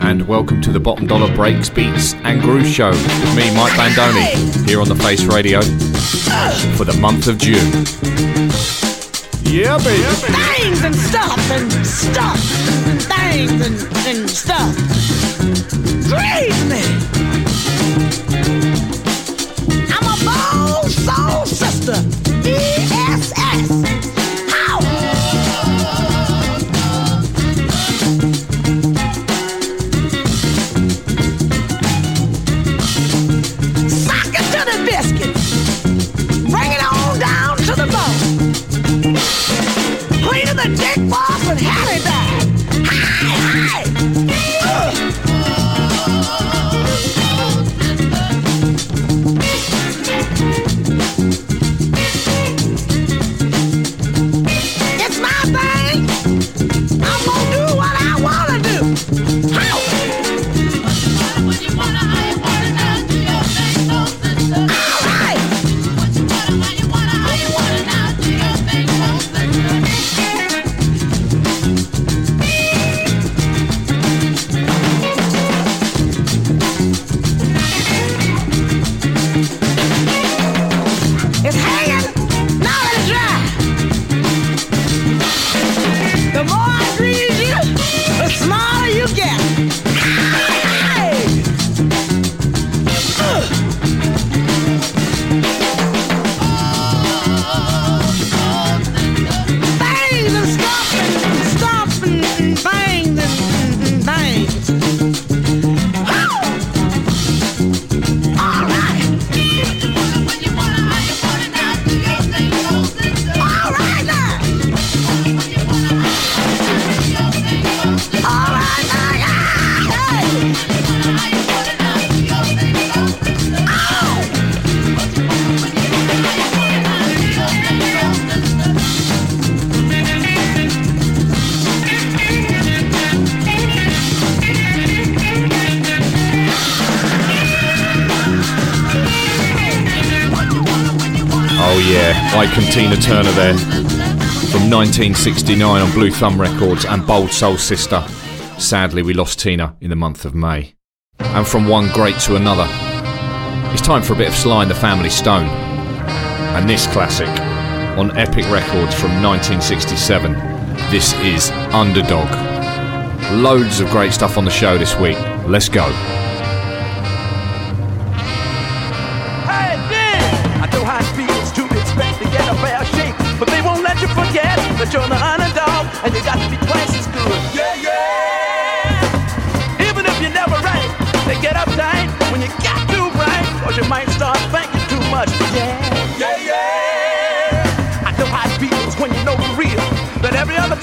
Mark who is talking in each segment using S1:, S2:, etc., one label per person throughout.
S1: And welcome to the Bottom Dollar Breaks, Beats and Groove Show with me, Mike Bandoni, here on the Face Radio for the month of June. Yeah, baby.
S2: things and stuff and stuff and things and, and stuff. Praise me. I'm a bold soul sister. ESS. Cleaner than Oh
S1: yeah, Ike and Tina Turner there from 1969 on Blue Thumb Records and Bold Soul Sister. Sadly, we lost Tina in the month of May. And from one great to another, it's time for a bit of Sly and the Family Stone. And this classic on Epic Records from 1967. This is Underdog. Loads of great stuff on the show this week. Let's go.
S3: That every other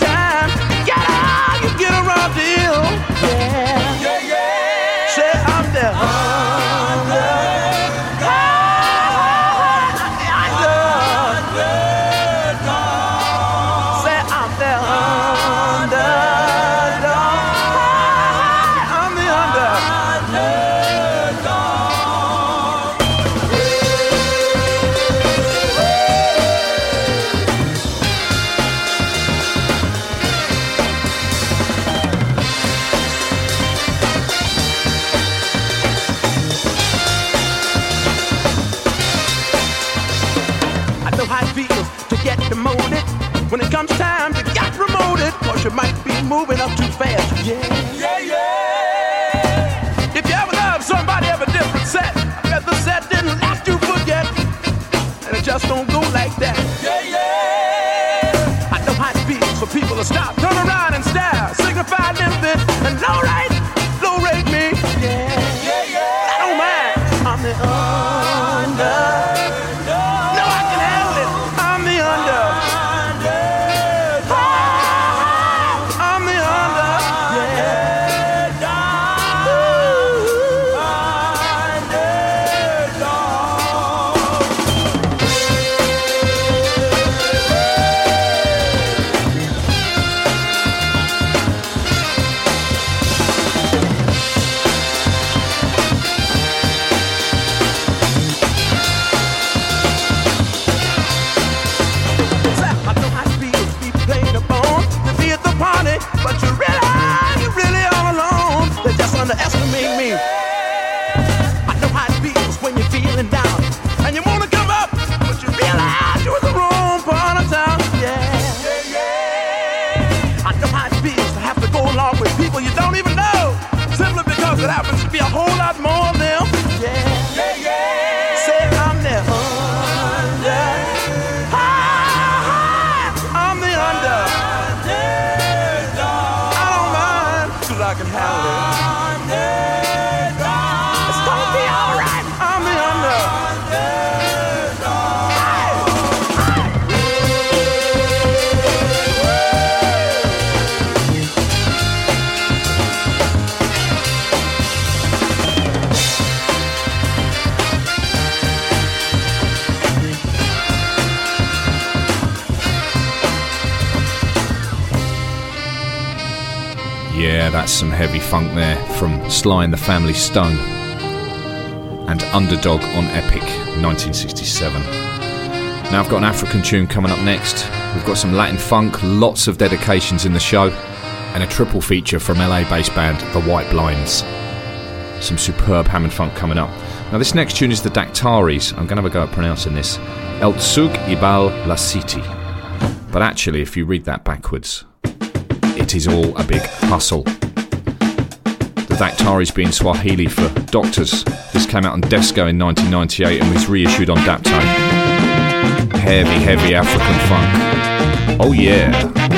S1: Sly and the Family Stone and Underdog on Epic 1967. Now I've got an African tune coming up next. We've got some Latin funk, lots of dedications in the show, and a triple feature from LA based band The White Blinds. Some superb Hammond funk coming up. Now this next tune is the Daktaris. I'm going to have a go at pronouncing this. El Tsug Ibal La City. But actually, if you read that backwards, it is all a big hustle. The Daktaris being Swahili for doctors. This came out on Desco in 1998 and was reissued on Daptone. Heavy, heavy African funk. Oh yeah.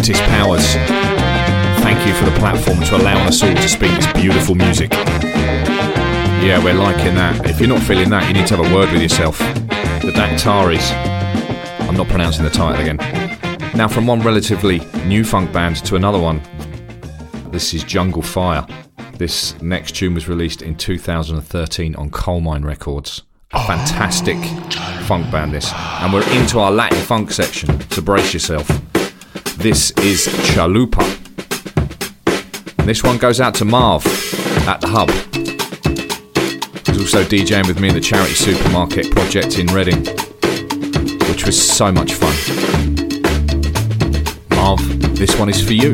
S1: Curtis Powers. Thank you for the platform to allowing us all to speak this beautiful music. Yeah, we're liking that. If you're not feeling that, you need to have a word with yourself. The Daktaris. I'm not pronouncing the title again. Now, from one relatively new funk band to another one, this is Jungle Fire. This next tune was released in 2013 on Coalmine Records. A fantastic funk band, this. And we're into our Latin funk section, so brace yourself. This is Chalupa. And this one goes out to Marv at the Hub. He's also DJing with me in the Charity Supermarket project in Reading, which was so much fun. Marv, this one is for you.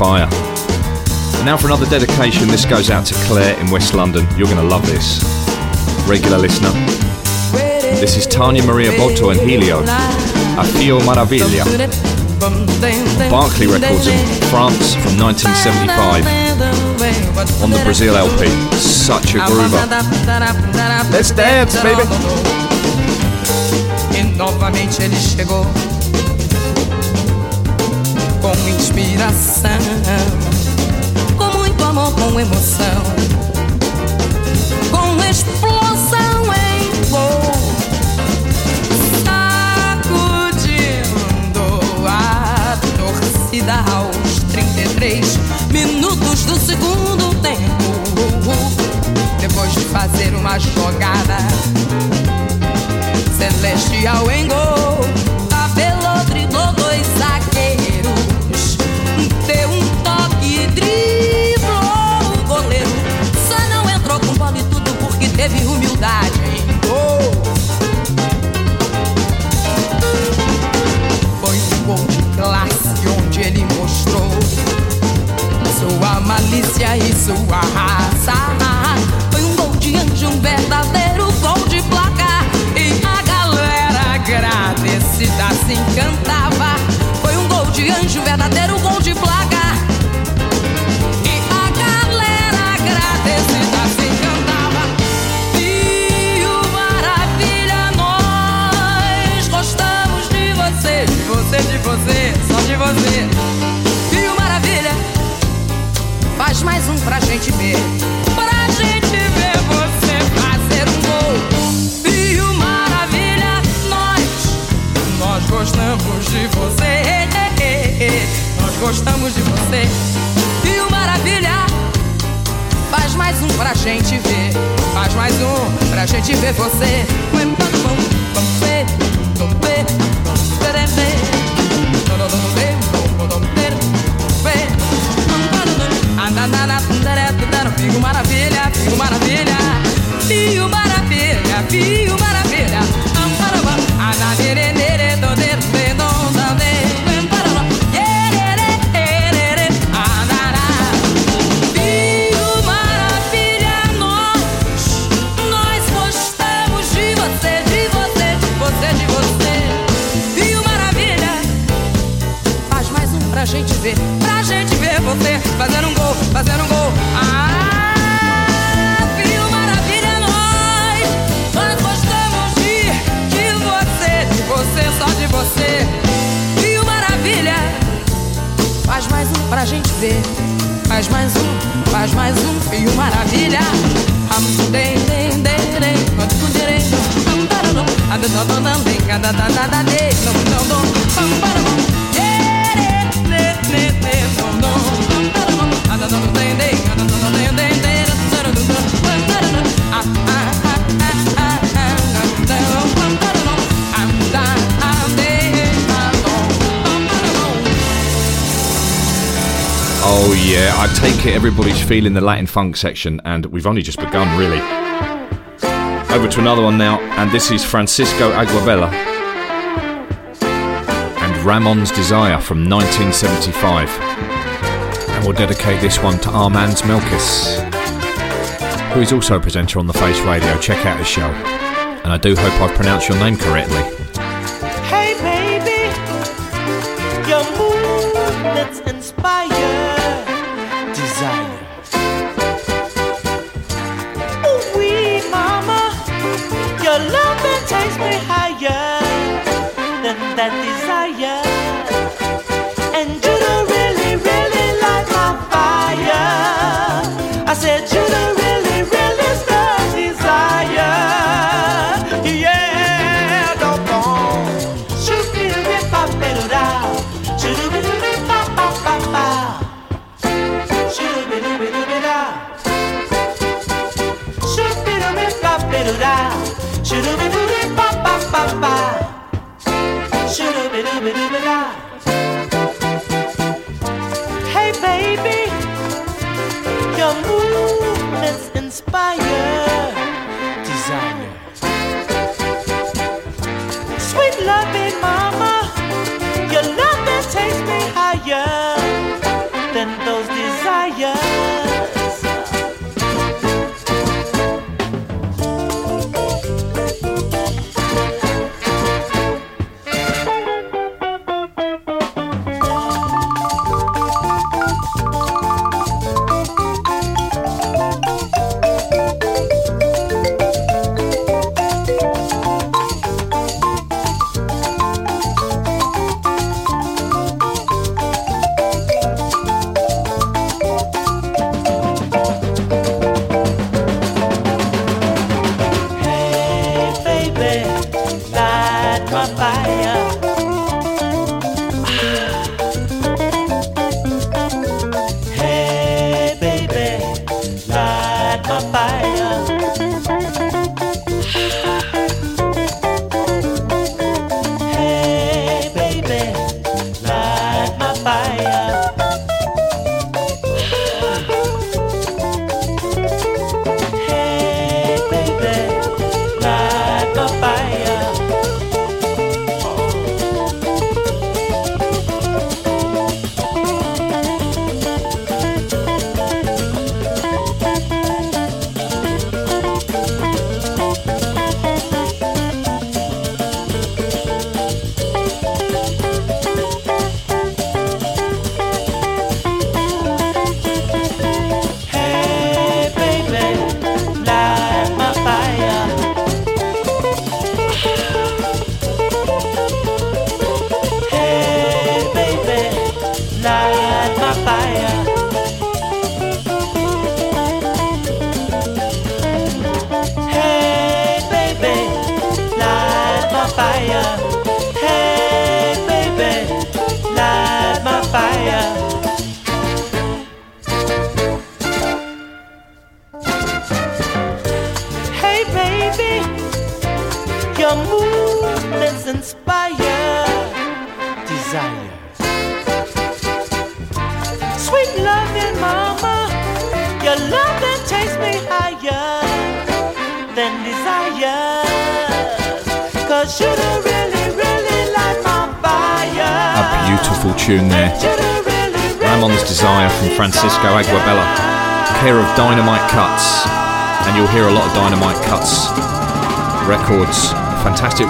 S1: Fire. And now for another dedication. This goes out to Claire in West London. You're going to love this. Regular listener. This is Tania Maria Botto and Helio. A Fio Maravilha. Barclay Records in France from 1975. On the Brazil LP. Such a groover. Let's dance, baby.
S4: E novamente ele chegou com inspiração, com muito amor, com emoção, com explosão em voo, sacudindo a torcida aos 33 minutos do segundo tempo. Depois de fazer uma jogada celestial em gol. Teve humildade gol. Foi um gol de classe onde ele mostrou sua malícia e sua raça. Foi um gol de anjo, um verdadeiro gol de placar. E a galera agradecida se encantava. Gostamos de você. O maravilha, faz mais um pra gente ver. Faz mais um pra gente ver você. Figo maravilha, figo maravilha, fio maravilha, fio maravilha. Fio você. Fio maravilha, faz mais um pra gente ver, faz mais um, faz mais um. Fio maravilha. Am, dem, dem, yeah,
S1: I take it everybody's feeling the Latin funk section, and we've only just begun, really. Over to another one now, and this is Francisco Aguabella and Ramon's Desire from 1975. And we'll dedicate this one to Armand Melkis, who is also a presenter on the Face Radio. Check out his show. And I do hope I've pronounced your name correctly.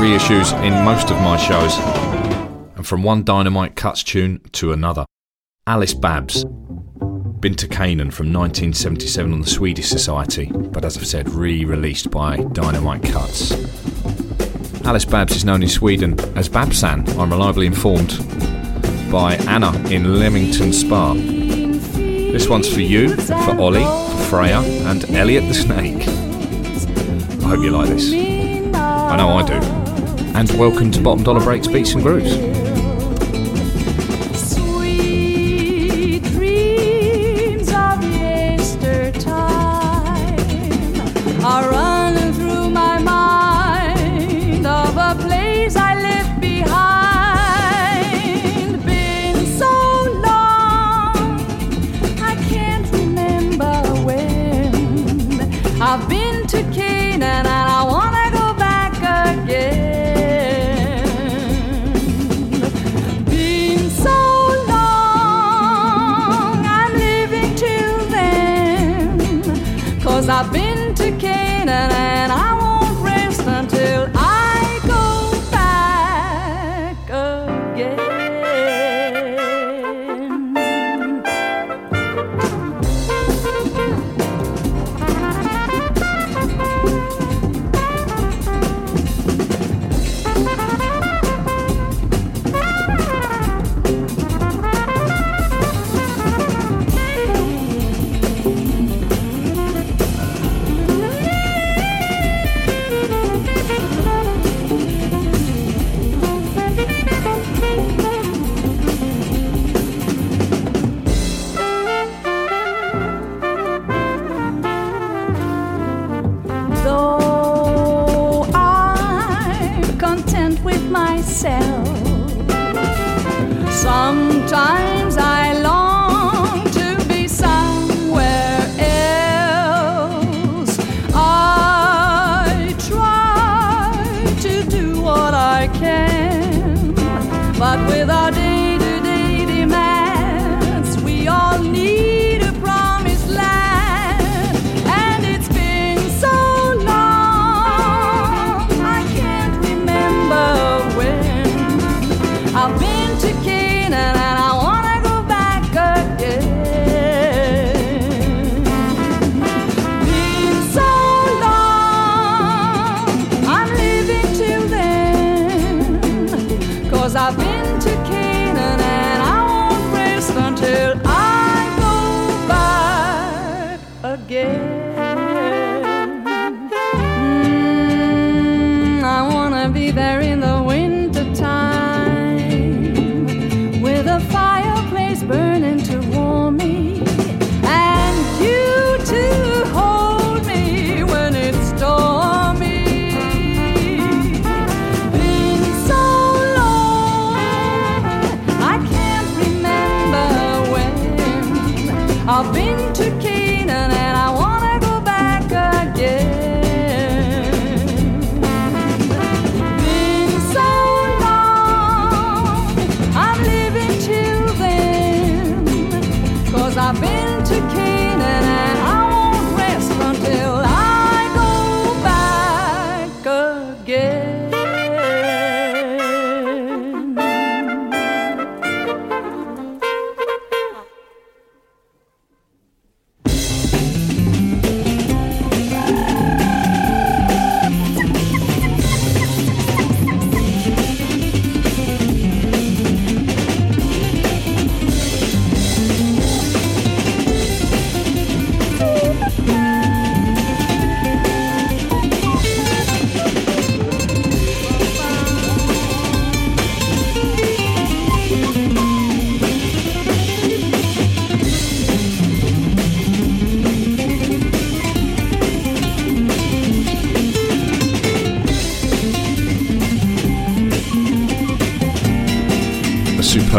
S5: reissues in most of my shows, and from one Dynamite Cuts tune to another. Alice Babs, been to Canaan from 1977 on the Swedish Society, but as I've said, re released by Dynamite Cuts. Alice Babs is known in Sweden as Babsan, I'm reliably informed, by Anna in Leamington Spa. This one's for you, for Ollie, for Freya, and Elliot the Snake. I hope you like this. I know I do and welcome to Bottom Dollar Breaks Beats and Grooves.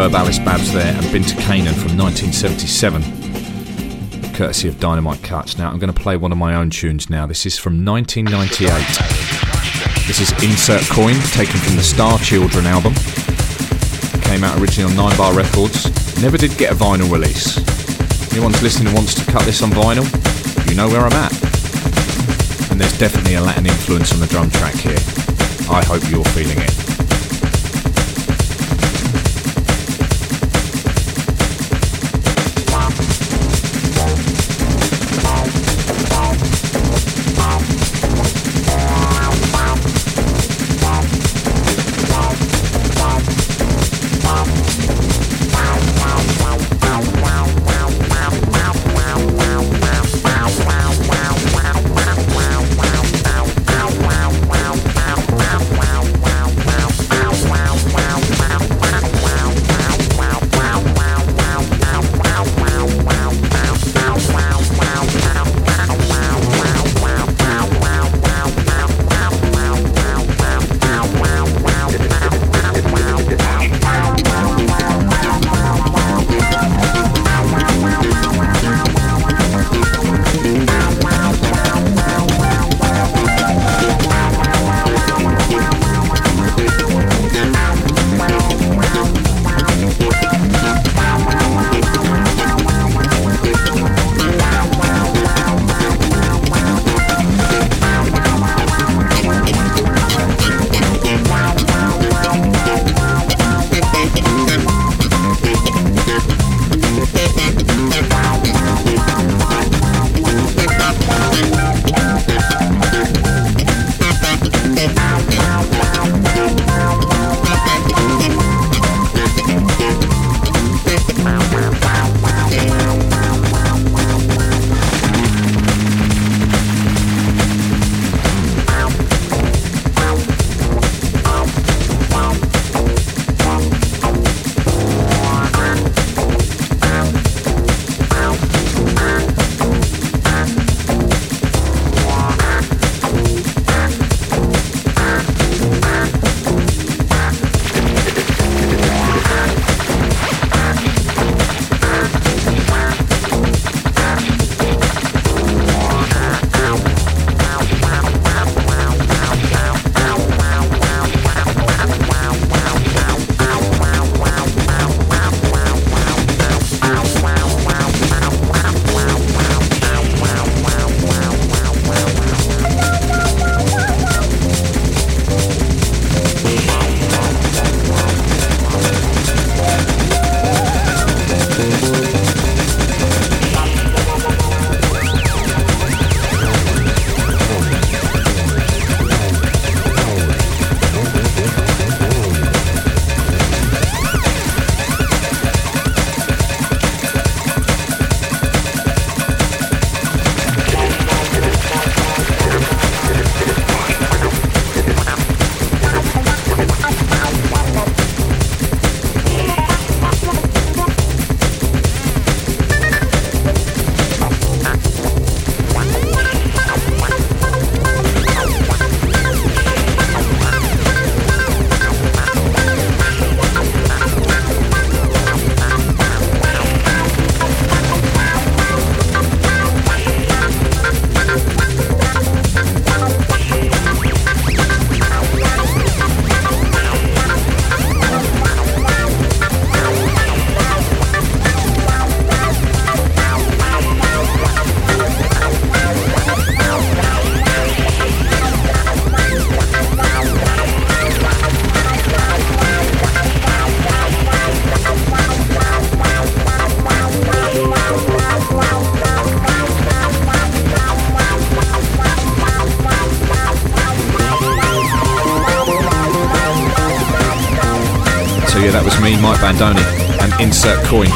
S5: Herb Alice Babs there and Been to Canaan from 1977, courtesy of Dynamite Cuts. Now I'm going to play one of my own tunes now. This is from 1998.
S1: This is Insert Coin, taken from the Star Children album. Came out originally on Nine Bar Records. Never did get a vinyl release. Anyone's listening and wants to cut this on vinyl, you know where I'm at. And there's definitely a Latin influence on the drum track here. I hope you're feeling it.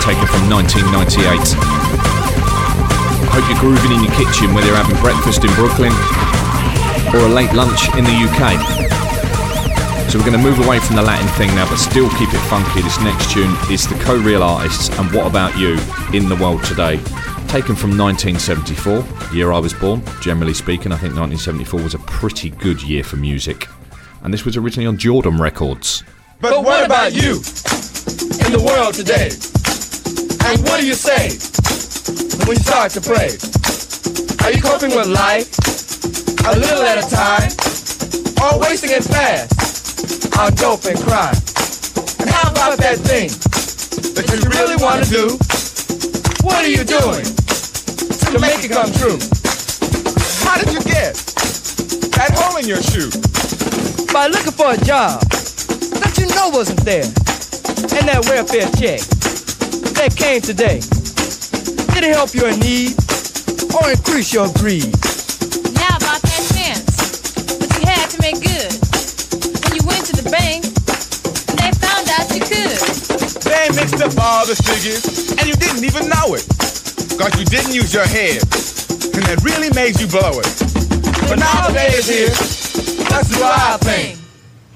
S1: Taken from 1998. Hope you're grooving in your kitchen whether you're having breakfast in Brooklyn or a late lunch in the UK. So we're going to move away from the Latin thing now, but still keep it funky. This next tune is the Co-Real Artists and What About You in the World Today. Taken from 1974, year I was born. Generally speaking, I think 1974 was a pretty good year for music. And this was originally on Jordan Records.
S6: But what about you? in the world today? And what do you say when you start to pray? Are you coping with life a little at a time? Or wasting it fast on dope and crime. And how about that thing that you really want to do? What are you doing to make it come true? How did you get that hole in your shoe?
S4: By looking for a job that you know wasn't there. And that welfare check that came today. Did it help your need or increase your greed?
S7: How about that chance but you had to make good? When you went to the bank, and they found out you could.
S6: They mixed up all the figures, and you didn't even know it. Cause you didn't use your head, and that really made you blow it. But now the day is here, let's do our thing.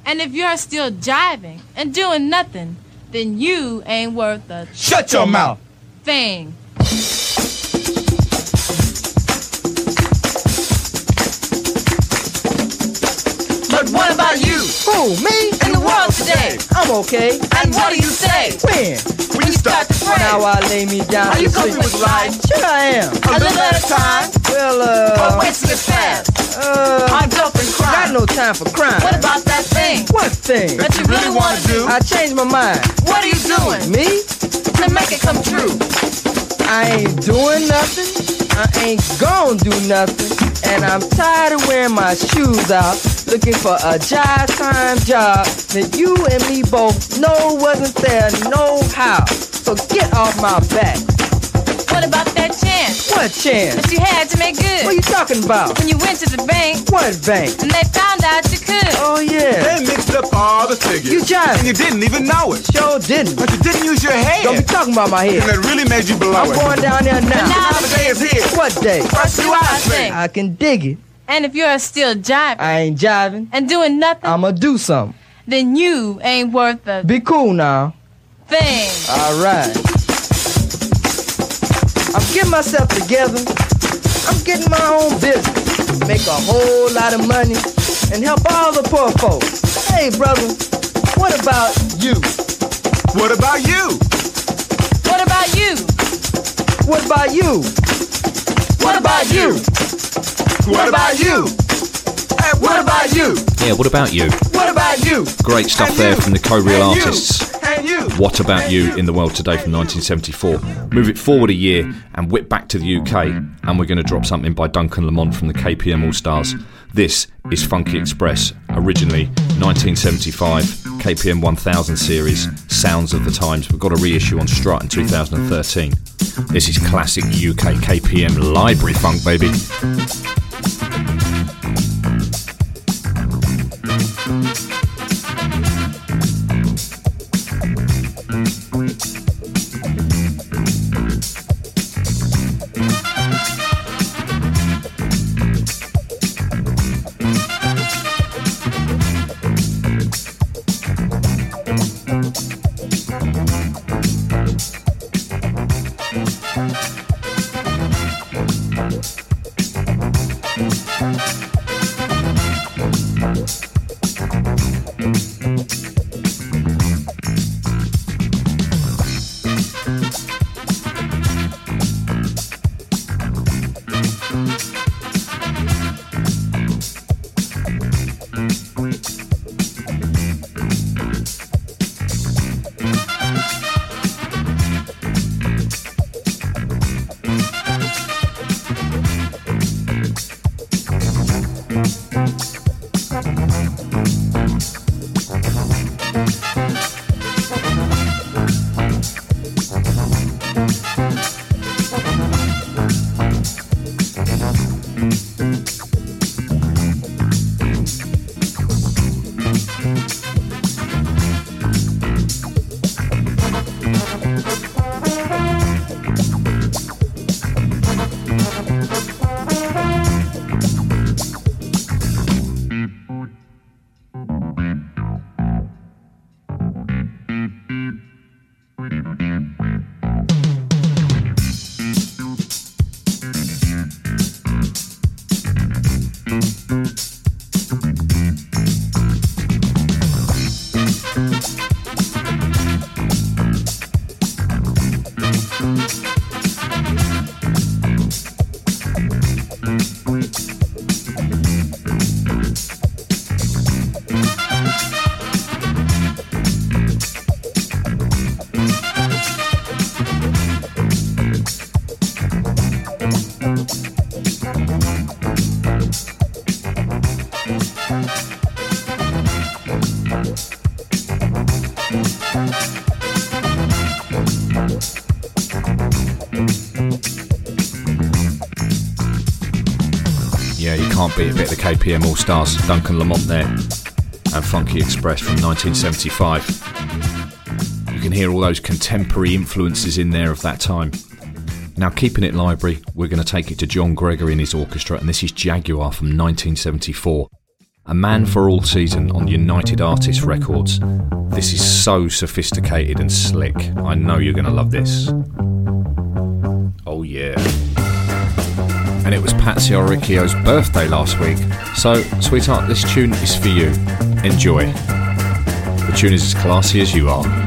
S7: And if you're still jiving and doing nothing, then you ain't worth a
S6: Shut your mouth.
S7: thing.
S6: But what about you?
S4: Who, me?
S7: In the world today.
S4: I'm okay.
S7: And what do you say?
S4: When?
S6: When you start to pray,
S4: Now I lay me down
S6: are you
S4: to
S6: coming
S4: sleep.
S6: with life?
S4: Sure I am.
S6: A little at a time,
S4: Well,
S6: or
S4: uh,
S6: wasting it fast
S4: uh,
S6: on dope and
S4: got no time for crime.
S7: What about that thing
S4: What thing?
S7: that you really want to do?
S4: I changed my mind.
S7: What are you doing
S4: Me?
S7: to make it come true?
S4: I ain't doing nothing. I ain't gonna do nothing. And I'm tired of wearing my shoes out, looking for a job time job that you and me both know wasn't there no how. So get off my back.
S7: What about that chance
S4: What chance?
S7: that you had to make good?
S4: What you talking about?
S7: When you went to the bank
S4: What bank?
S7: and they found out you could.
S4: Oh yeah.
S6: They mixed up all the figures,
S4: You jive.
S6: and you didn't even know it.
S4: Sure didn't.
S6: But you didn't use your head.
S4: Don't be talking about my head.
S6: and
S4: head.
S6: that really made you blow
S4: I'm
S6: it.
S4: going down there now.
S7: now
S6: Now the day is here.
S4: What day?
S6: Let's do our thing.
S4: I can dig it.
S7: And if you're still jiving
S4: I ain't jiving.
S7: and doing nothing,
S4: I'ma do something.
S7: then you ain't worth a
S4: Be cool now.
S7: thing.
S4: All right. I'm myself together. I'm getting my own business. Make a whole lot of money and help all the poor folks. Hey, brother, what about you?
S6: What about you?
S7: What about you?
S4: What about you?
S6: What about you? What about you? Hey, what about you?
S1: Yeah, what about you?
S6: What about you?
S1: Great stuff
S6: And
S1: there
S6: you?
S1: from the co-real
S6: And
S1: artists.
S6: And you?
S1: What About You in the World Today from 1974. Move it forward a year and whip back to the UK, and we're going to drop something by Duncan Lamont from the KPM All Stars. This is Funky Express, originally 1975 KPM 1000 series, Sounds of the Times. We've got a reissue on Strut in 2013. This is classic UK KPM library funk, baby. Can't beat a bit of the KPM All Stars, Duncan Lamont there, and Funky Express from 1975. You can hear all those contemporary influences in there of that time. Now, keeping it library, we're going to take it to John Gregory and his orchestra, and this is Jaguar from 1974. A Man for All Season on United Artists Records. This is so sophisticated and slick. I know you're going to love this. Patsy Auricchio's birthday last week, so, sweetheart, this tune is for you. Enjoy. The tune is as classy as you are.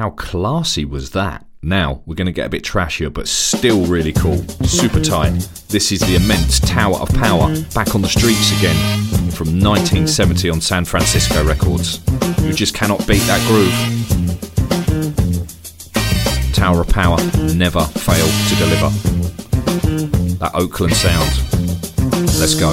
S1: How classy was that? Now, we're going to get a bit trashier, but still really cool. Super tight. This is the immense Tower of Power, back on the streets again, from 1970 on San Francisco Records. You just cannot beat that groove. Tower of Power never failed to deliver. That Oakland sound. Let's go.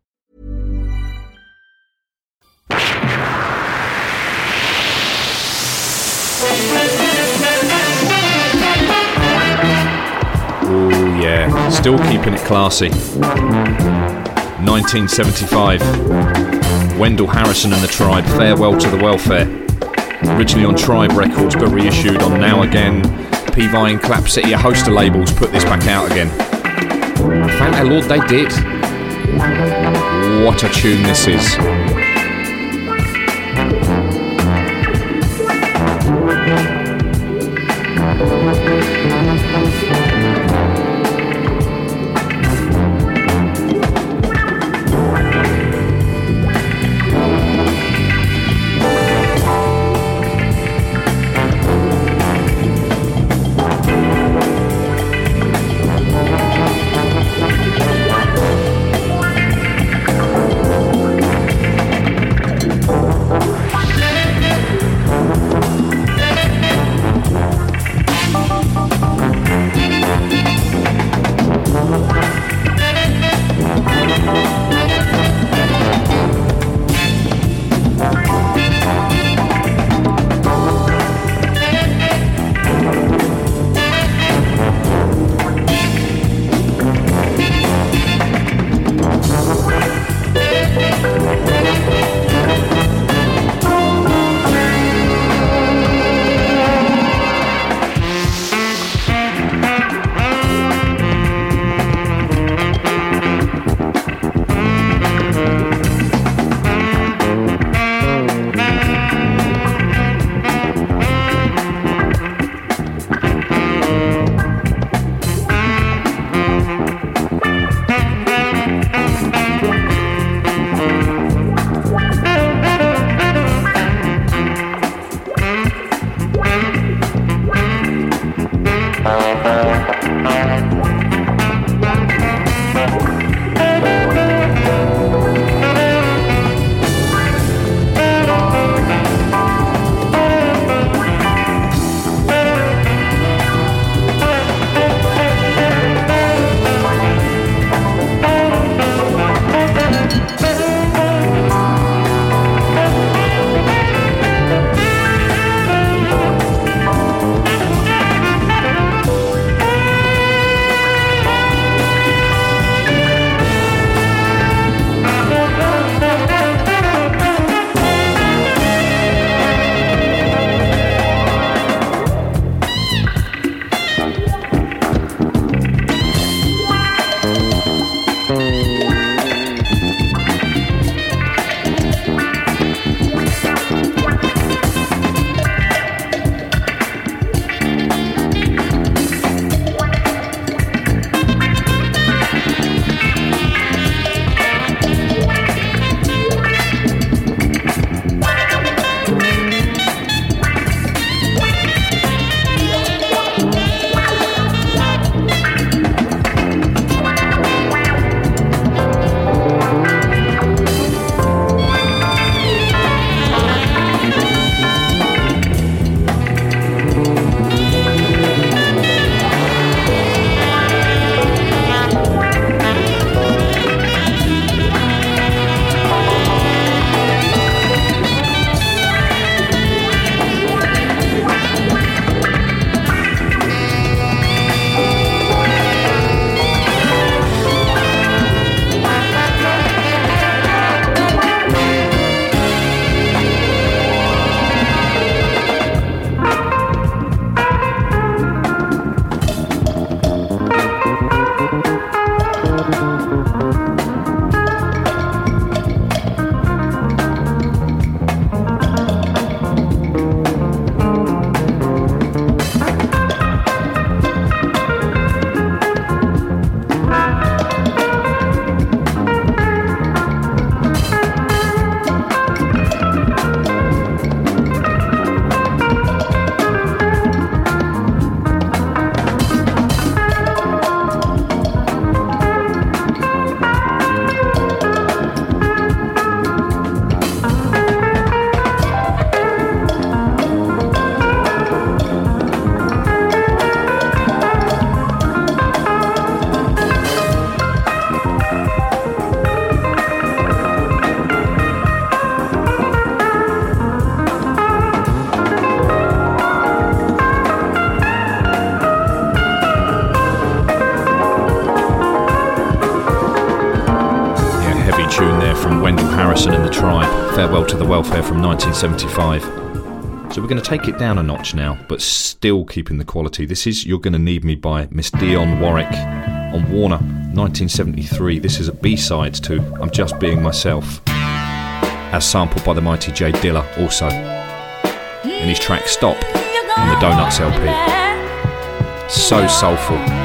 S1: Oh, yeah. Still keeping it classy. 1975. Wendell Harrison and the Tribe, Farewell to the Welfare. Originally on Tribe Records, but reissued on Now Again. P-Vine, Clap City, a host of labels put this back out again. Thank the Lord they did. What a tune this is.
S8: from 1975. So we're going to take it down a notch now, but still keeping the quality. This is You're Gonna Need Me by Miss Dionne Warwick on Warner, 1973. This is a B-side to I'm Just Being Myself, as sampled by the mighty J Dilla also, in his track Stop on the Donuts LP. So soulful.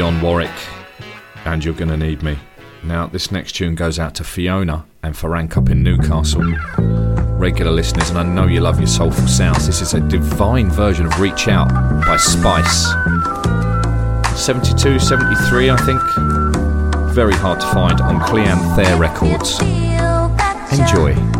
S1: Dionne Warwick, and you're going to need me.
S8: Now, this next tune goes out to Fiona and Farank up in Newcastle. Regular listeners, and I know you love your soulful sounds, this is a divine version of Reach Out by Spice. 72, 73, I think. Very hard to find on Cleanne Records. Enjoy.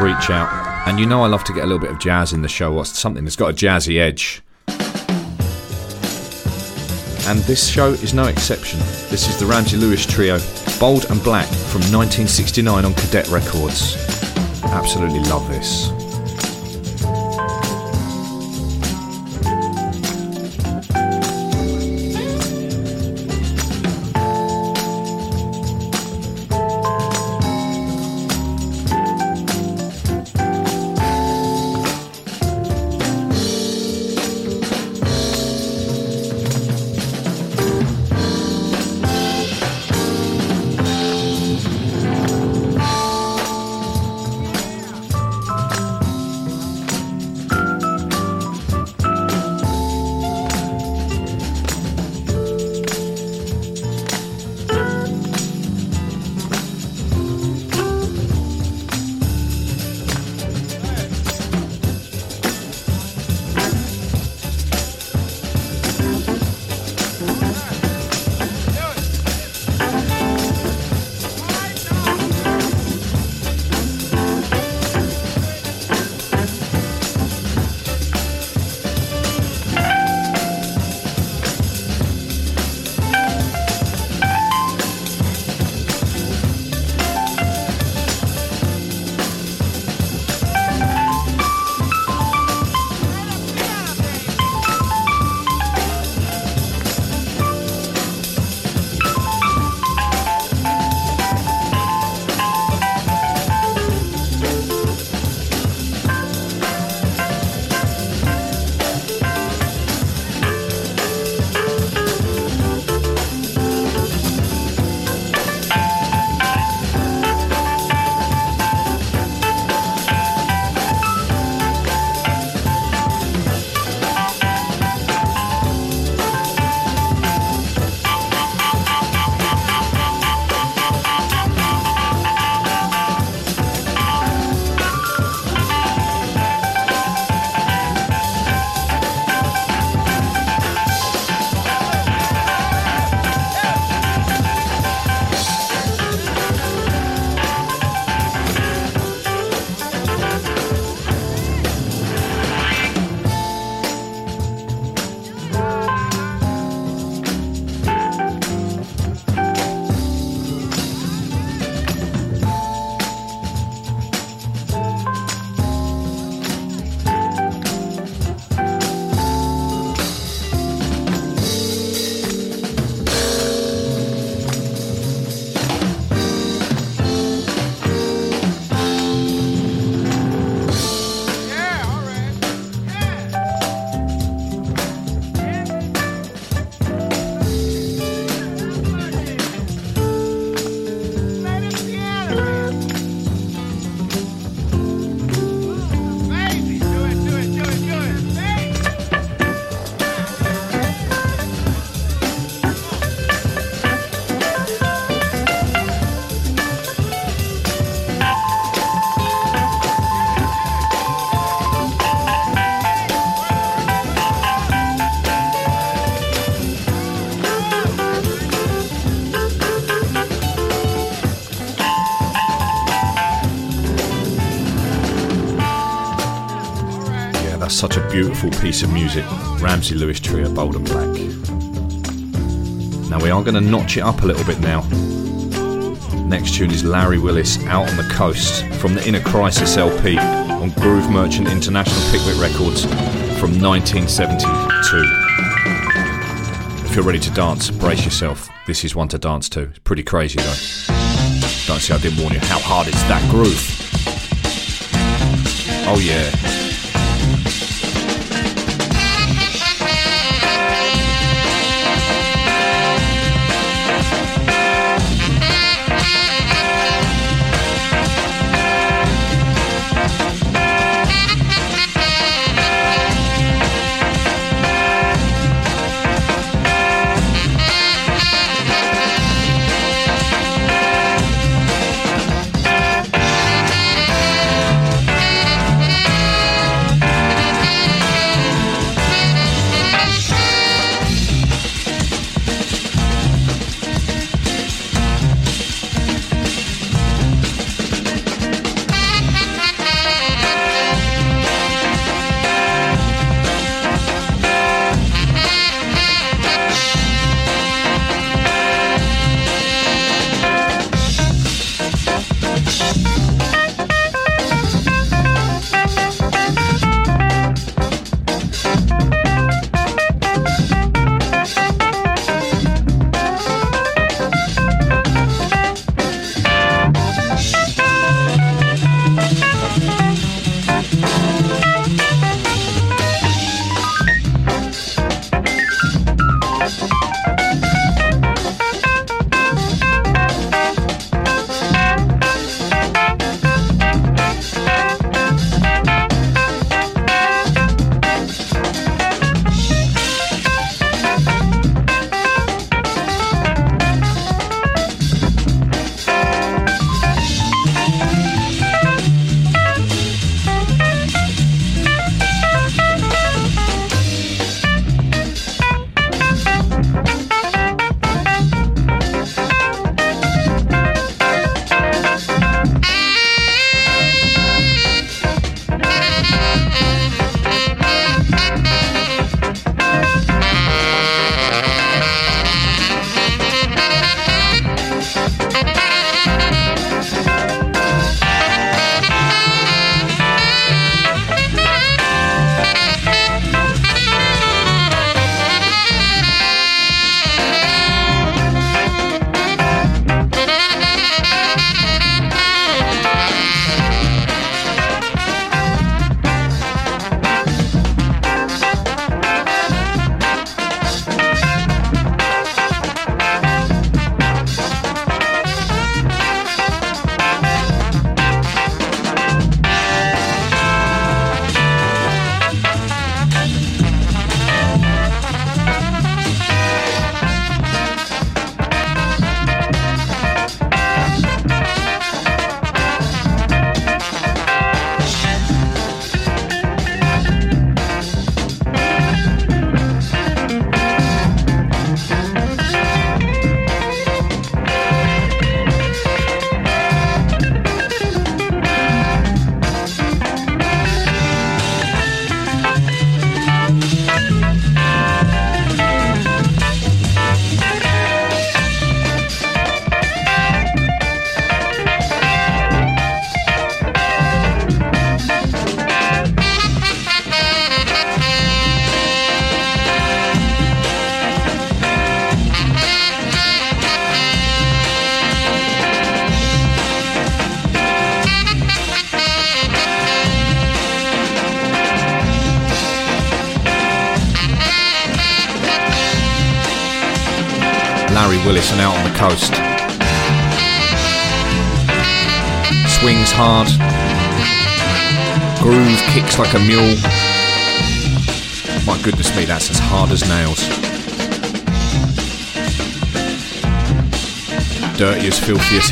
S9: Reach Out. And you
S1: know I love to get a little bit of jazz in the show, or something that's got a jazzy edge. And this show is no exception. This is the Ramsey Lewis Trio, Bold and Black from 1969 on Cadet Records. Absolutely love this. Beautiful piece of music. Ramsey Lewis Trio, Bold and Black. Now we are going to notch it up a little bit now. Next tune is Larry Willis, Out on the Coast, from the Inner Crisis LP on Groove Merchant International Pickwick Records from 1972. If you're ready to dance, brace yourself. This is one to dance to. It's pretty crazy though. Don't say I didn't warn you how hard it's that groove. Oh yeah.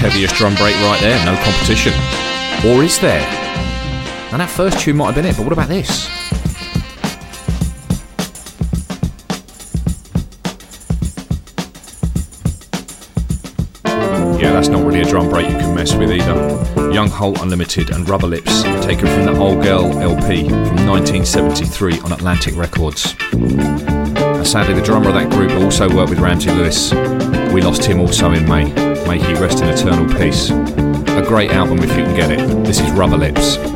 S1: Heaviest drum break right there, no competition. Or is there? And that first tune might have been it, but what about this? Yeah, that's not really a drum break you can mess with either. Young Holt Unlimited and Rubber Lips, taken from the Old Girl LP from 1973 on Atlantic Records. And sadly, the drummer of that group also worked with Ramsey Lewis. We lost him also in May. May he rest in eternal peace. A great album if you can get it. This is Rubber Lips.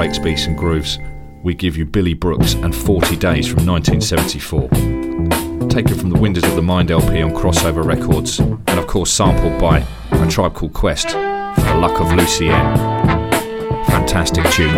S1: Breaks, Beats and Grooves, we give you Billy Brooks and 40 Days from 1974. Taken from the Windows of the Mind LP on Crossover Records, and of course sampled by a tribe called Quest for the Luck of Lucy Lucien. Fantastic tune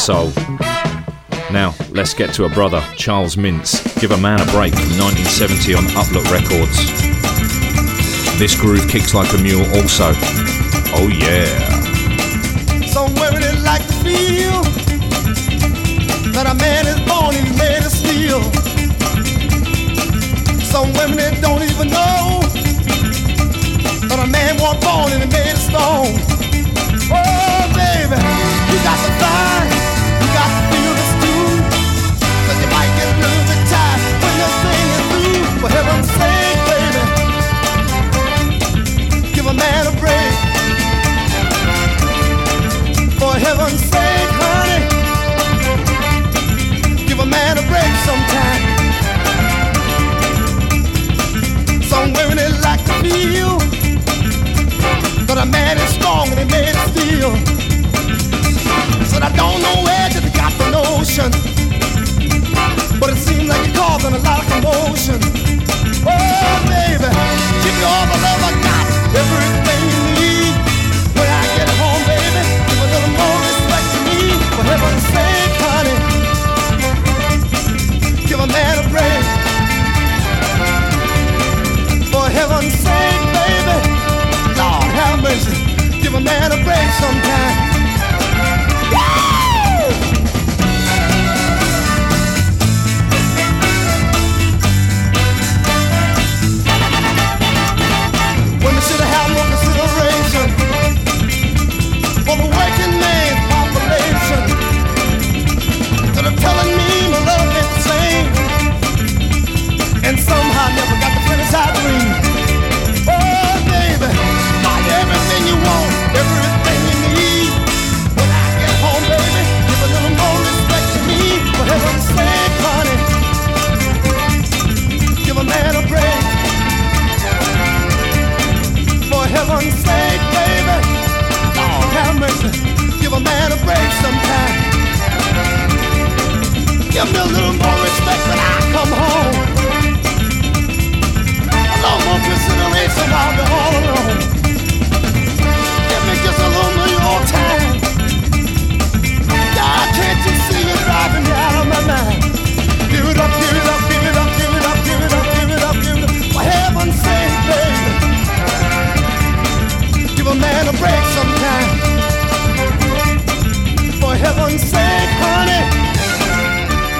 S1: soul. Now, let's get to a brother, Charles Mintz. Give a Man a Break from 1970 on Uplook Records. This groove kicks like a mule also. Oh yeah.
S10: Some women that like to feel that a man is born and made of steel. Some women that don't even know that a man was born and made of stone. Oh, baby, you got to fly, a man is strong and he made of steel. Said I don't know where you got the notion, but it seems like you're causing a lot of commotion. Oh, baby, give me all the love sometime. Break sometime. Give me a little more respect when I come home. A little more consideration while we're all alone.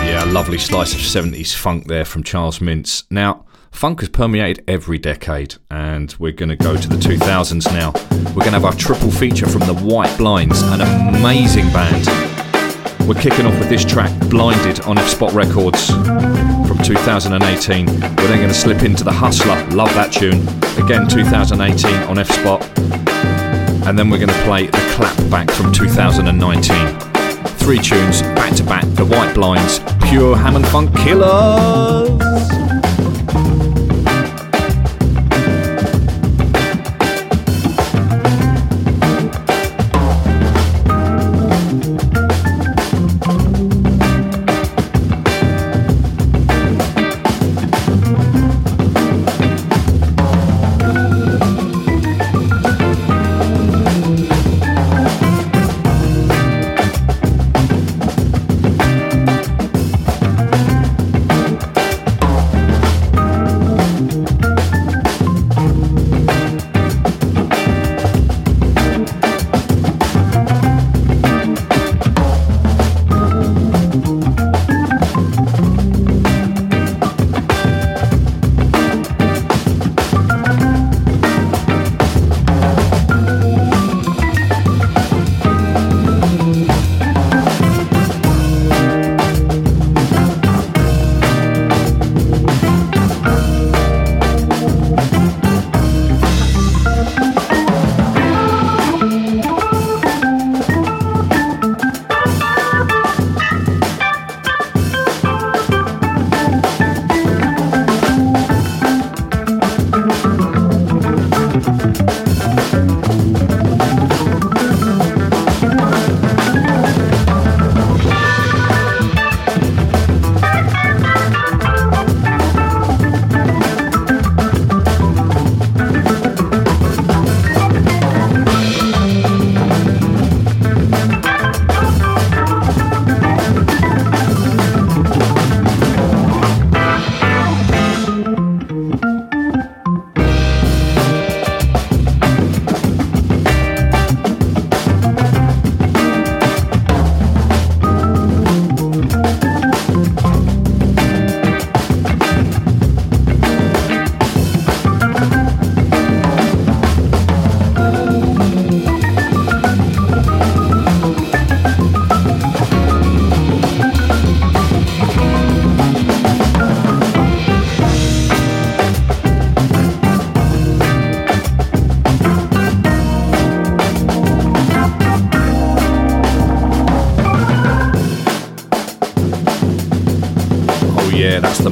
S1: Yeah, a lovely slice of 70s funk there from Charles Mintz. Now, funk has permeated every decade, and we're going to go to the 2000s now. We're going to have our triple feature from the White Blinds, an amazing band. We're kicking off with this track, Blinded, on F Spot Records from 2018. We're then going to slip into The Hustler, love that tune, again 2018 on F Spot. And then we're going to play the clap back from 2019. Three tunes back to back The White Blinds, pure Hammond Funk killers.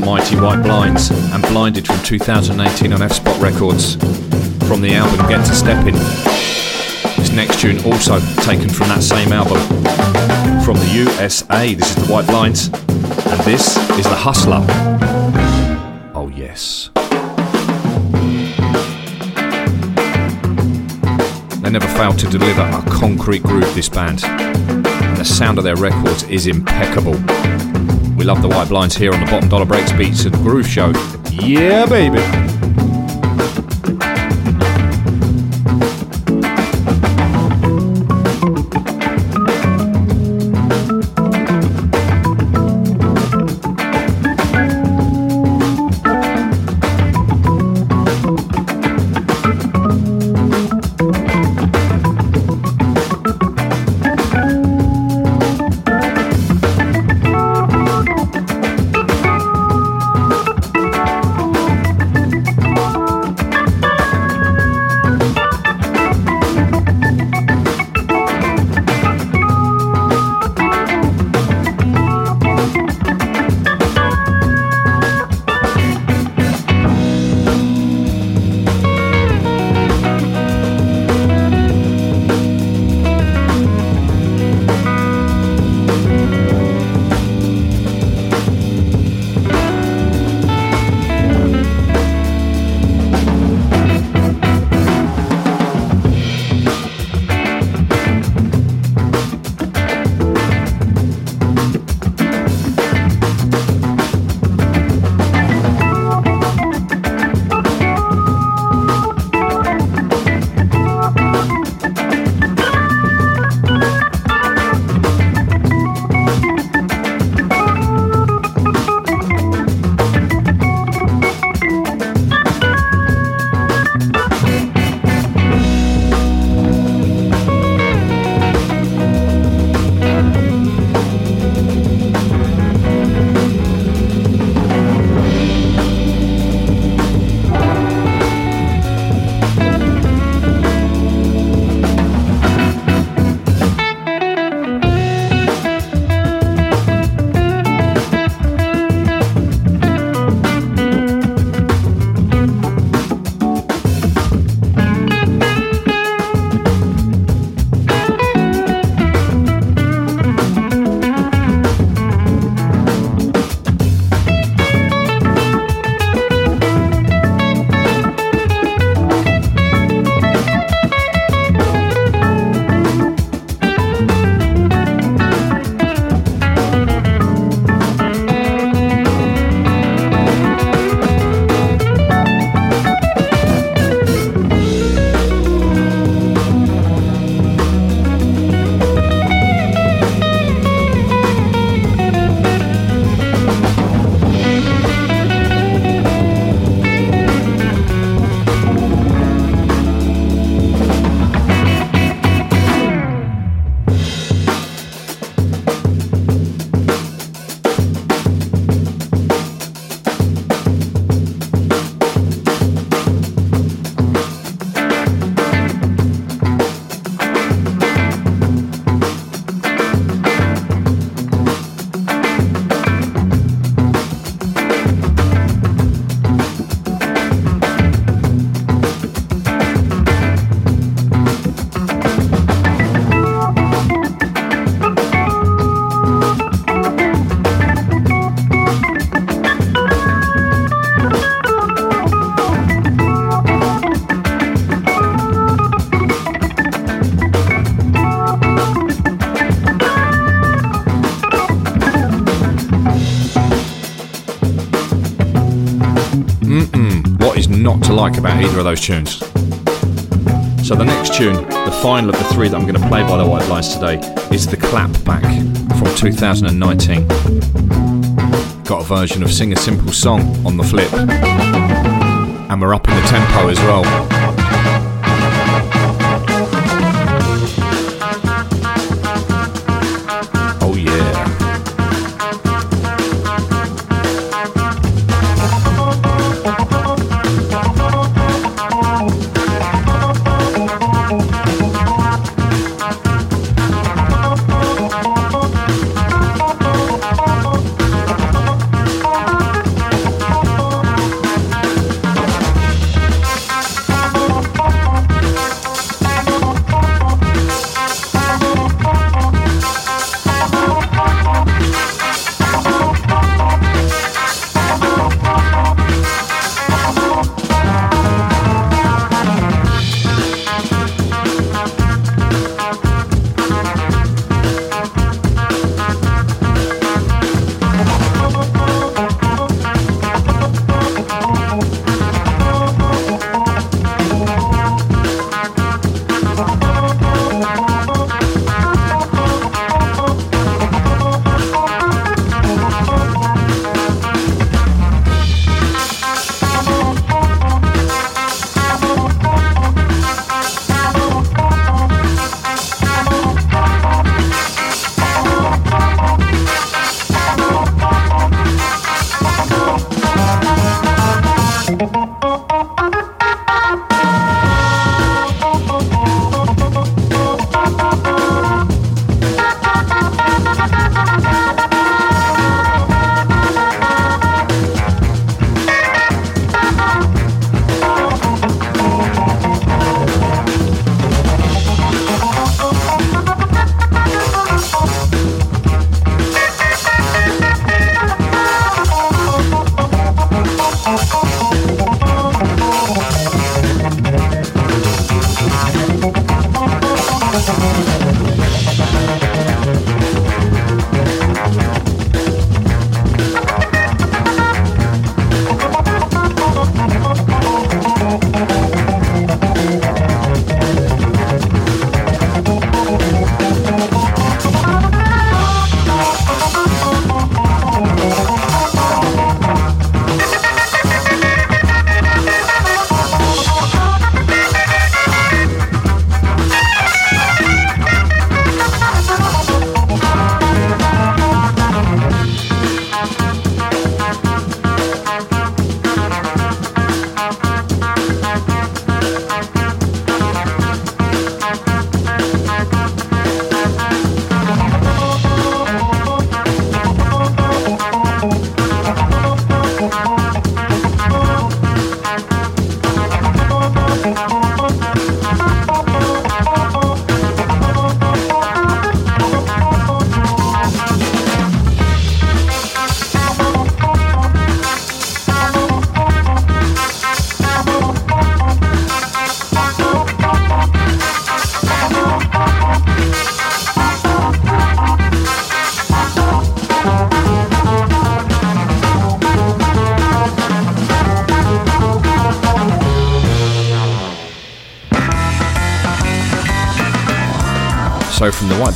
S1: Mighty White Blinds and Blinded from 2018 on F Spot Records from the album Get to Steppin'. This next tune also taken from that same album from the USA. This is the White Blinds and this is the Hustler. Oh yes. They never fail to deliver a concrete groove, this band. And the sound of their records is impeccable. We love the White Blinds here on the Bottom Dollar Breaks Beats and Groove Show. Yeah, baby. Like about either of those tunes. So the next tune, the final of the three that I'm going to play by the White Blinds today, is the Clap Back from 2019. Got a version of Sing a Simple Song on the flip. And we're up in the tempo as well.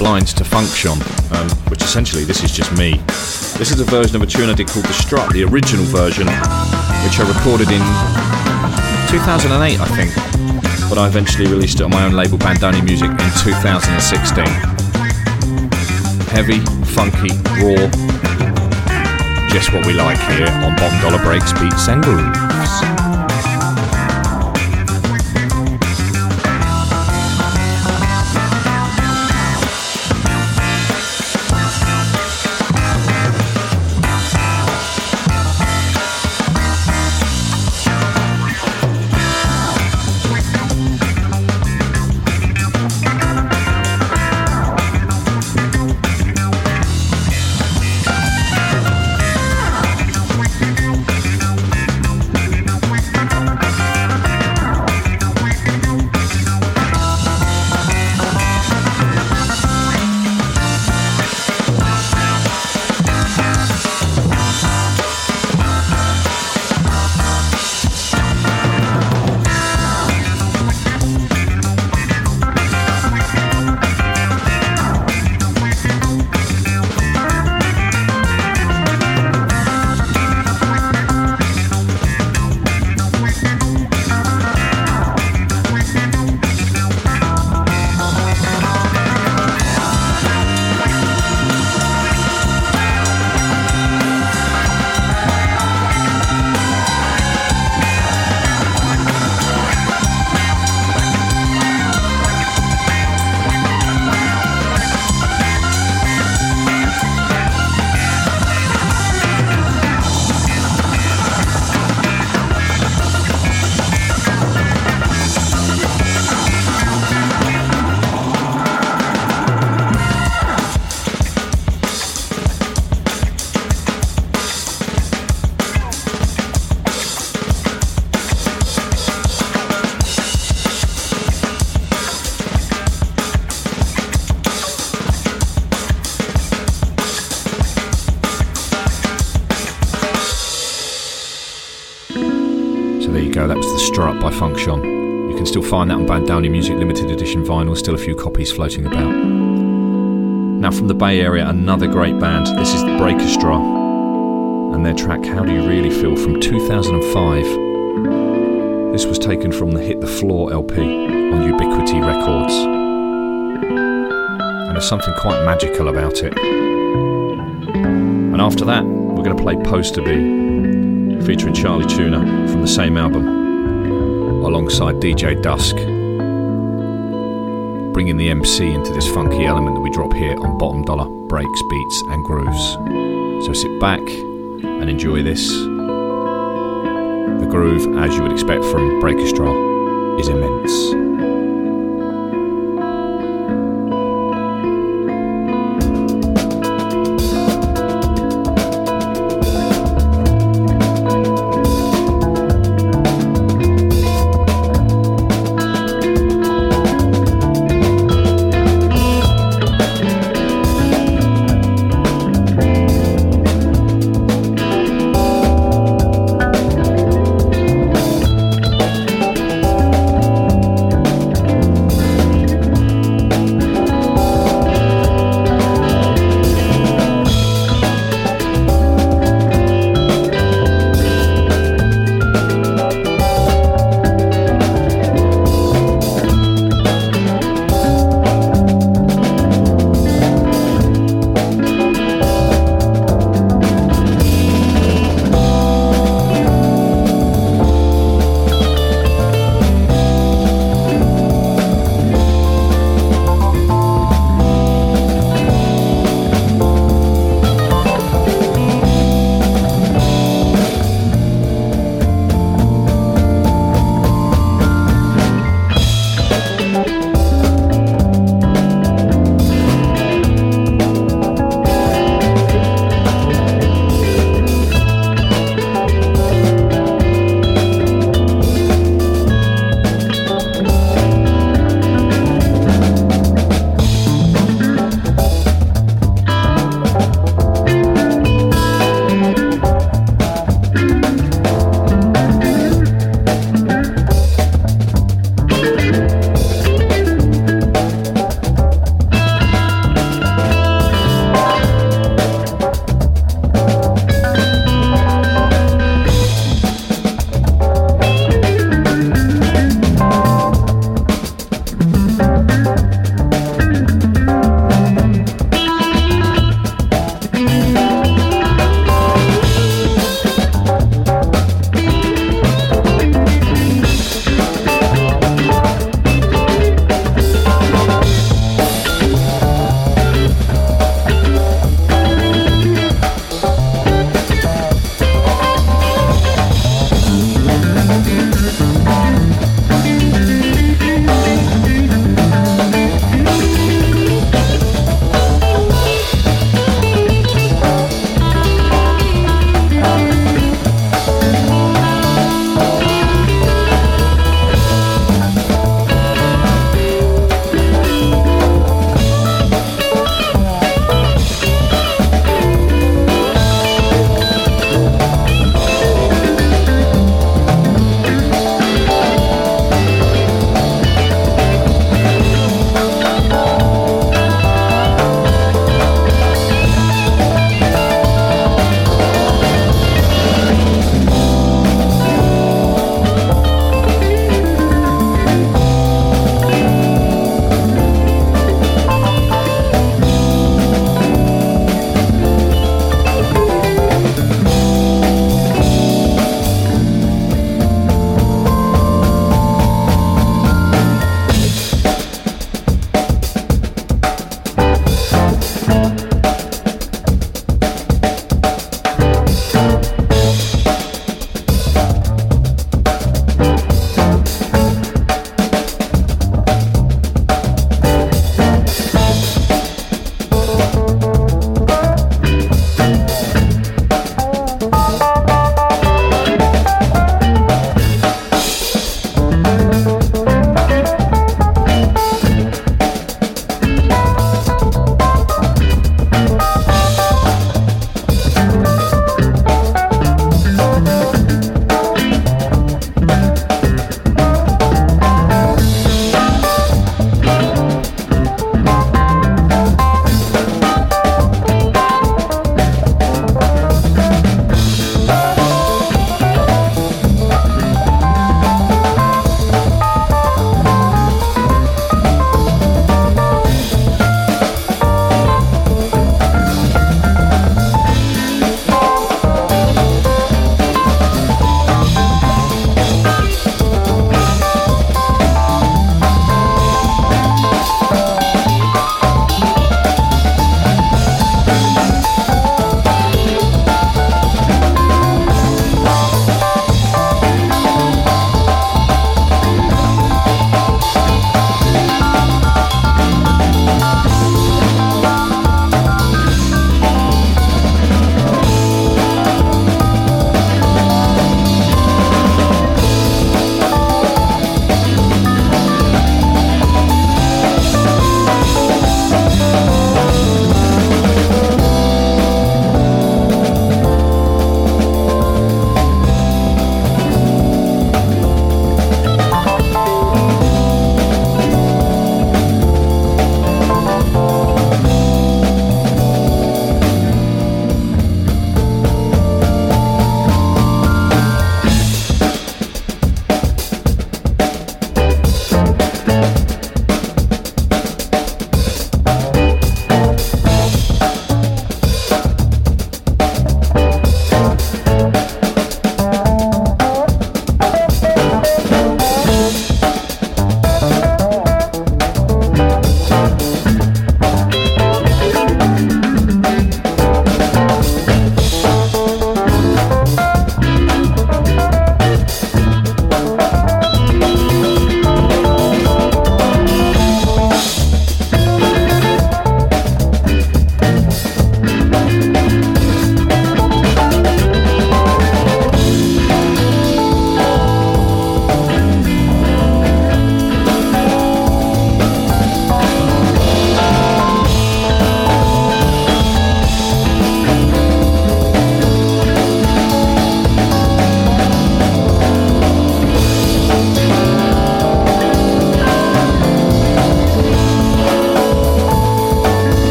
S1: Blinds to Function, um, which essentially this is just me. This is a version of a tune I did called The Strut, the original version, which I recorded in 2008, I think. But I eventually released it on my own label, Bandoni Music, in 2016. Heavy, funky, raw, just what we like here on Bottom Dollar Breaks, Beats and That was The Strut by Function. You can still find that on Bandoni Music Limited Edition vinyl, still a few copies floating about. Now from the Bay Area, another great band. This is the Breakestra and their track How Do You Really Feel from 2005. This was taken from the Hit the Floor LP on Ubiquity Records. And there's something quite magical about it. And after that, we're going to play Poster B, featuring Charlie Tuna from the same album, alongside DJ Dusk, bringing the MC into this funky element that we drop here on Bottom Dollar Breaks, Beats, and Grooves. So sit back and enjoy this. The groove, as you would expect from Breakestra, is immense.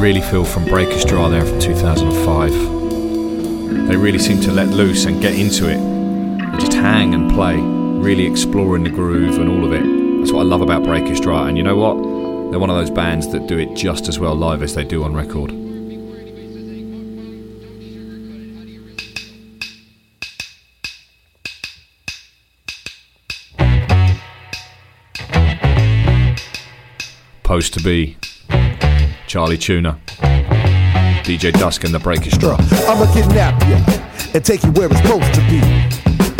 S1: Really feel from Breakestra there from 2005. They really seem to let loose and get into it. They just hang and play, really exploring the groove and all of it. That's what I love about Breakestra. And you know what? They're one of those bands that do it just as well live as they do on record. Supposed to be Charlie Tuna, DJ Dusk and the Breakers Draw.
S10: I'ma kidnap you and take you where it's supposed to be.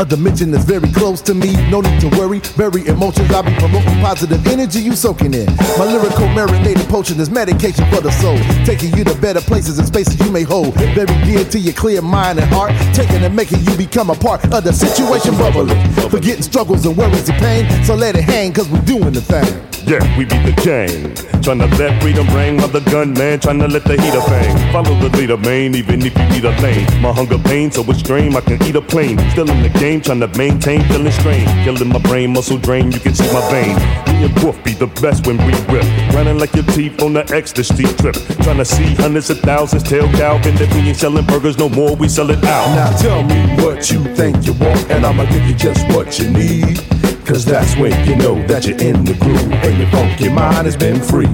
S10: A dimension that's very close to me. No need to worry. Very emotions. I'll be promoting positive energy you soaking in. My lyrical marinated potion is medication for the soul. Taking you to better places and spaces you may hold. Very dear to your clear mind and heart. Taking and making you become a part of the situation bubbling. Forgetting struggles and worries and pain. So let it hang, cause we're doing the thing.
S11: Yeah, we beat the gang. Tryna let freedom ring while the gunman tryna let the heat heater bang. Follow the leader, man, even if you need a lane. My hunger pain, so it's strain, I can eat a plane. Still in the game, tryna maintain, feeling strain. Killing my brain, muscle drain, you can see my vein. Me and Wolf be the best when we rip. Running like your teeth on the ecstasy trip. Tryna see hundreds of thousands, tail. And if we ain't selling burgers no more, we sell it out.
S10: Now tell me what you think you want, and I'ma give you just what you need. Cause that's when you know that you're in the groove and your funky mind has been free.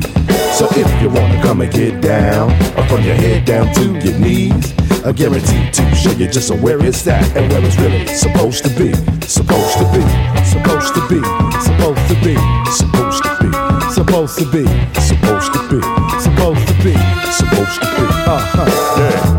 S10: So if you wanna come and get down, or from your head down to your knees, I guarantee to show you just where it's at and where it's really supposed to be. Supposed to be, supposed to be, supposed to be, supposed to be, supposed to be, supposed to be, supposed to be, supposed to be. Uh-huh.
S11: Yeah.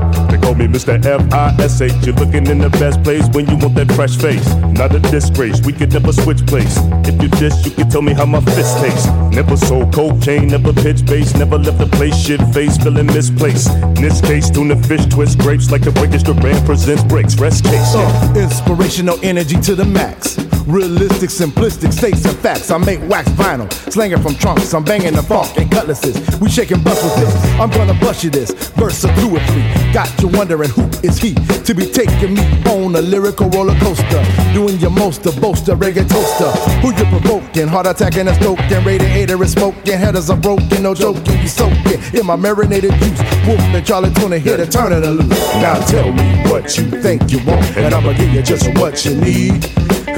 S11: Call me Mr. F-I-S-H. You're looking in the best place when you want that fresh face. Not a disgrace, we could never switch place. If you dish, you can tell me how my fist tastes. Never sold cocaine, never pitch bass, never left the place shit face, feeling misplaced. In this case, tuna fish twist grapes like the breakage the band presents breaks. Rest case.
S10: Uh, inspirational energy to the max. Realistic, simplistic states and facts. I make wax vinyl, slanging from trunks. I'm banging the funk and cutlasses. We shaking butts with this. I'm gonna bust you this. Verse three. Got you wondering who is he to be taking me on a lyrical roller coaster. Doing your most to boast a reggae toaster. Who you provoking? Heart attacking and stoking. Radiator is smoking. Headers are broken. No joking. You soaking in my marinated juice. Wolf and Charlie Tuna here to turn it loose. Now tell me what you think you want, and I'ma give you just what you need.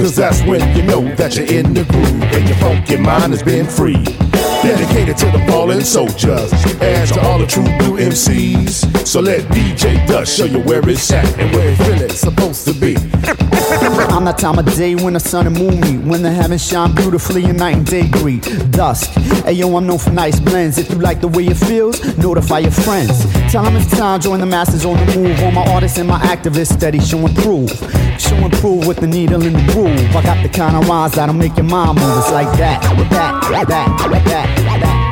S10: Cause that's when you know that you're in the groove and your funky mind has been free. Dedicated to the fallen soldiers and to all the true blue MCs. So let DJ Dusk show you where it's at and where it's really supposed to be.
S12: I'm that time of day when the sun and moon meet, when the heavens shine beautifully and night and day greet. Dusk, hey yo, I'm known for nice blends. If you like the way it feels, notify your friends. Them it's time, join the masses on the move. All my artists and my activists steady showing proof. Showing proof with the needle in the groove. I got the kind of rhymes that'll make your mind move. It's like that, that, that, that, that.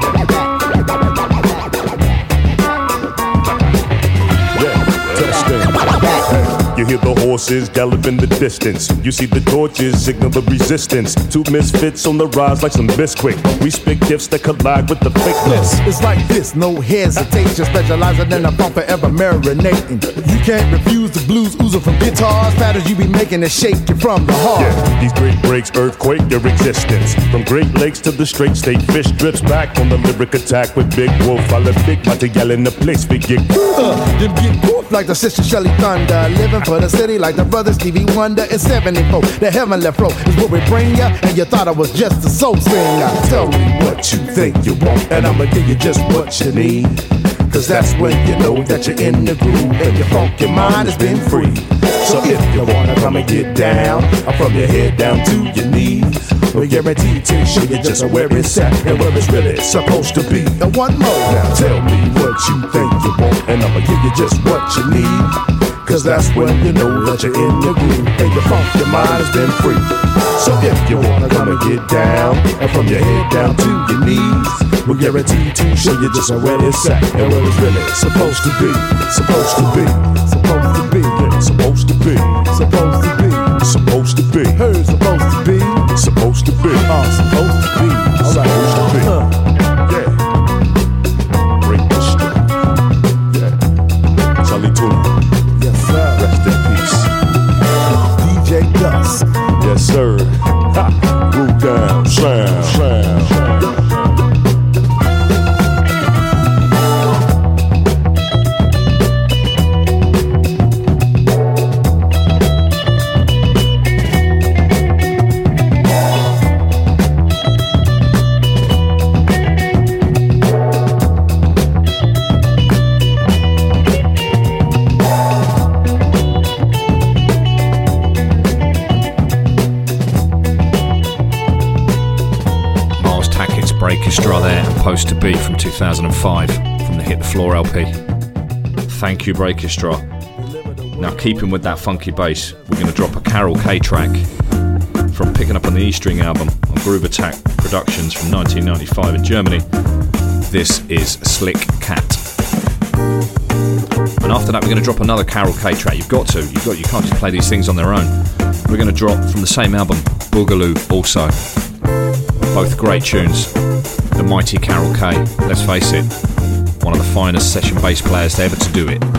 S11: You hear the horses gallop in the distance. You see the torches signal the resistance. Two misfits on the rise like some biscuit. We spit gifts that collide with the fakeness.
S10: It's like this, no hesitation. Specializing in the funk forever marinating. You can't refuse the blues oozing from guitars. Patterns you be making to shake you from the heart.
S11: Yeah, these great breaks earthquake your existence. From Great Lakes to the straight state, fish drips back on the lyric attack with Big Wolf. I let Big Monty yell in the place we get.
S10: Uh, them get like the sister Shelly Thunder. Living for the city like the brothers Stevie Wonder in 74. The heavenly flow is what we bring ya. And you thought I was just a soul singer. Tell me what you think you want, and I'ma give you just what you need. Cause that's when you know that you're in the groove and your funky mind has been free. So if you wanna come and get down, or from your head down to your knees, we guarantee to show you just where it's at and where it's really supposed to be. And one more, now tell me what you think you want, and I'ma give you just what you need. Cause that's when you know that you're in the groove and your funky mind has been free. So if you wanna come and get down, and from your head down to your knees, we guarantee to show you just where it's at and where it's really supposed to be. Supposed to be. Supposed to be.
S11: Yeah, supposed to be.
S10: Supposed to be.
S11: Supposed to be.
S10: Hey, supposed to be.
S11: Supposed to be.
S10: Uh, supposed to be.
S11: Supposed to be.
S10: Yes,
S1: 2005 from the Hit the Floor LP. Thank you, Breakestra. Now, keeping with that funky bass, we're going to drop a Carol Kaye track from Picking Up on the E String album on Groove Attack Productions from 1995 in Germany. This is Slick Cat. And after that, we're going to drop another Carol Kaye track. You've got to. You've got. You can't just play these things on their own. We're going to drop from the same album, Boogaloo, also. Both great tunes. The mighty Carol Kaye. Let's face it, one of the finest session bass players to ever to do it.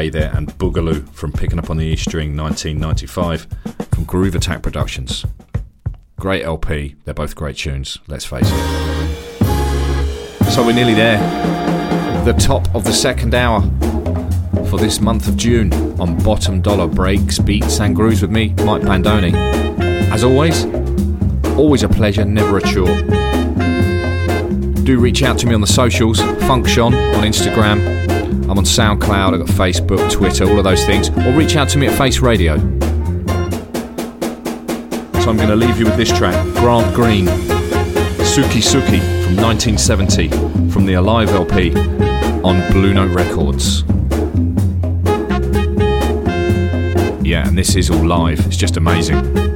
S1: Kaye there and Boogaloo from Picking Up on the E String 1995 from Groove Attack Productions. Great LP, they're both great tunes, let's face it. So we're nearly there. The top of the second hour for this month of June on Bottom Dollar Breaks, Beats and Grooves with me, Mike Bandoni. As always, always a pleasure, never a chore. Do reach out to me on the socials, Function on Instagram. I'm on SoundCloud, I've got Facebook, Twitter, all of those things. Or reach out to me at Face Radio. So I'm going to leave you with this track Grant Green, Sookie Sookie from 1970 from the Alive LP on Blue Note Records. Yeah, and this is all live. It's just amazing.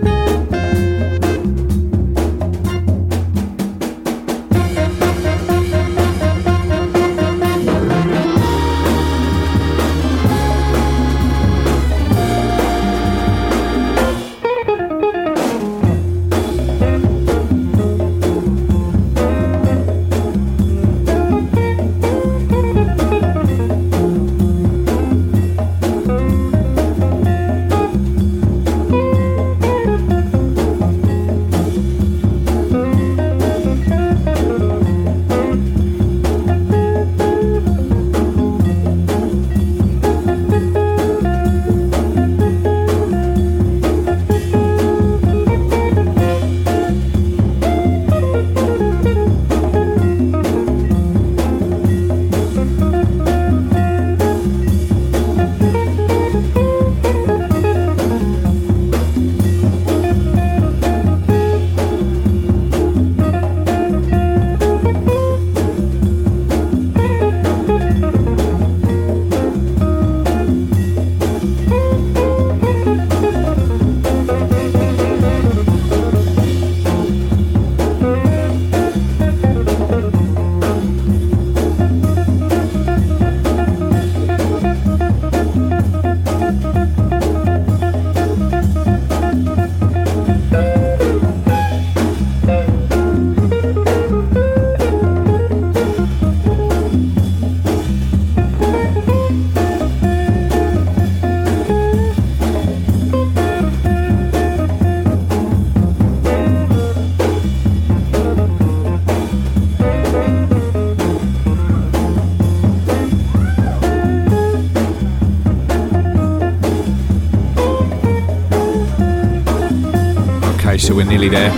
S1: We're nearly there.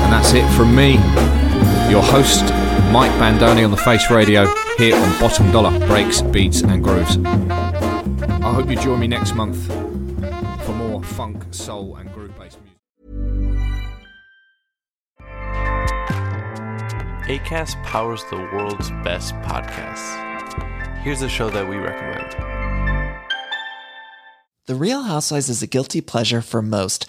S1: And that's it from me, your host, Mike Bandoni on the Face Radio, here on Bottom Dollar Breaks, Beats and Grooves. I hope you join me next month for more funk, soul, and groove based music.
S13: ACAST powers the world's best podcasts. Here's a show that we recommend.
S14: The Real Housewives is a guilty pleasure for most,